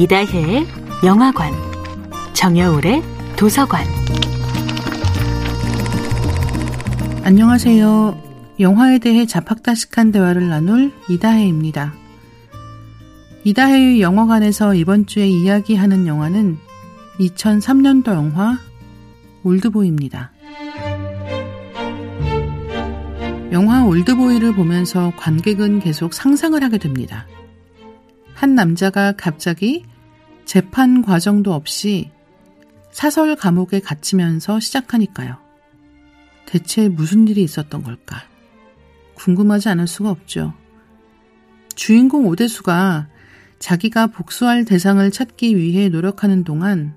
이다혜의 영화관, 정여울의 도서관. 안녕하세요. 영화에 대해 자팍다식한 대화를 나눌 이다혜입니다. 이다혜의 영화관에서 이번 주에 이야기하는 영화는 2003년도 영화 올드보이입니다. 영화 올드보이를 보면서 관객은 계속 상상을 하게 됩니다. 한 남자가 갑자기 재판 과정도 없이 사설 감옥에 갇히면서 시작하니까요. 대체 무슨 일이 있었던 걸까? 궁금하지 않을 수가 없죠. 주인공 오대수가 자기가 복수할 대상을 찾기 위해 노력하는 동안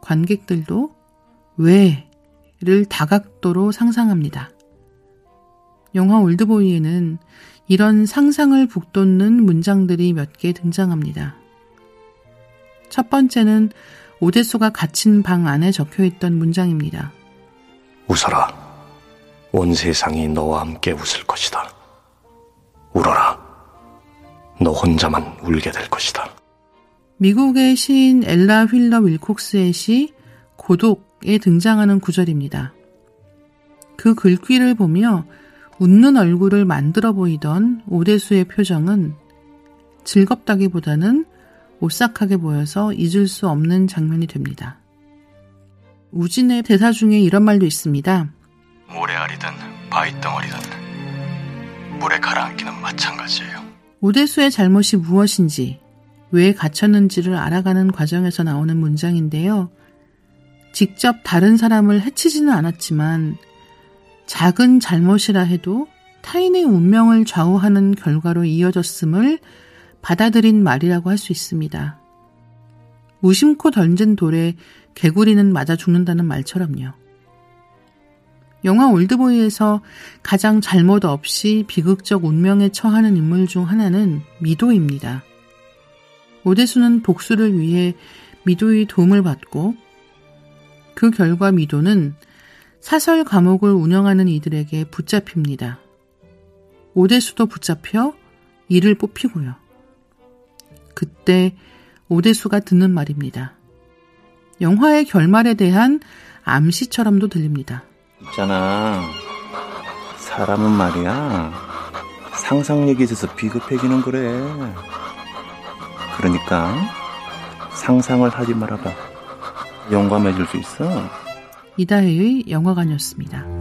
관객들도 왜를 다각도로 상상합니다. 영화 올드보이에는 이런 상상을 북돋는 문장들이 몇 개 등장합니다. 첫 번째는 오대수가 갇힌 방 안에 적혀 있던 문장입니다. 웃어라. 온 세상이 너와 함께 웃을 것이다. 울어라. 너 혼자만 울게 될 것이다. 미국의 시인 엘라 휠러 윌콕스의 시 고독에 등장하는 구절입니다. 그 글귀를 보며 웃는 얼굴을 만들어 보이던 오대수의 표정은 즐겁다기보다는 오싹하게 보여서 잊을 수 없는 장면이 됩니다. 우진의 대사 중에 이런 말도 있습니다. 모래알이든 바위덩어리든 물에 가라앉기는 마찬가지예요. 오대수의 잘못이 무엇인지, 왜 갇혔는지를 알아가는 과정에서 나오는 문장인데요. 직접 다른 사람을 해치지는 않았지만 작은 잘못이라 해도 타인의 운명을 좌우하는 결과로 이어졌음을 받아들인 말이라고 할 수 있습니다. 무심코 던진 돌에 개구리는 맞아 죽는다는 말처럼요. 영화 올드보이에서 가장 잘못 없이 비극적 운명에 처하는 인물 중 하나는 미도입니다. 오대수는 복수를 위해 미도의 도움을 받고 그 결과 미도는 사설 감옥을 운영하는 이들에게 붙잡힙니다. 오대수도 붙잡혀 이를 뽑히고요. 그때 오대수가 듣는 말입니다. 영화의 결말에 대한 암시처럼도 들립니다. 있잖아. 사람은 말이야. 상상력이 있어서 비급해지는 그래. 그러니까 상상을 하지 말아봐. 용감해질 수 있어. 이다혜의 영화관이었습니다.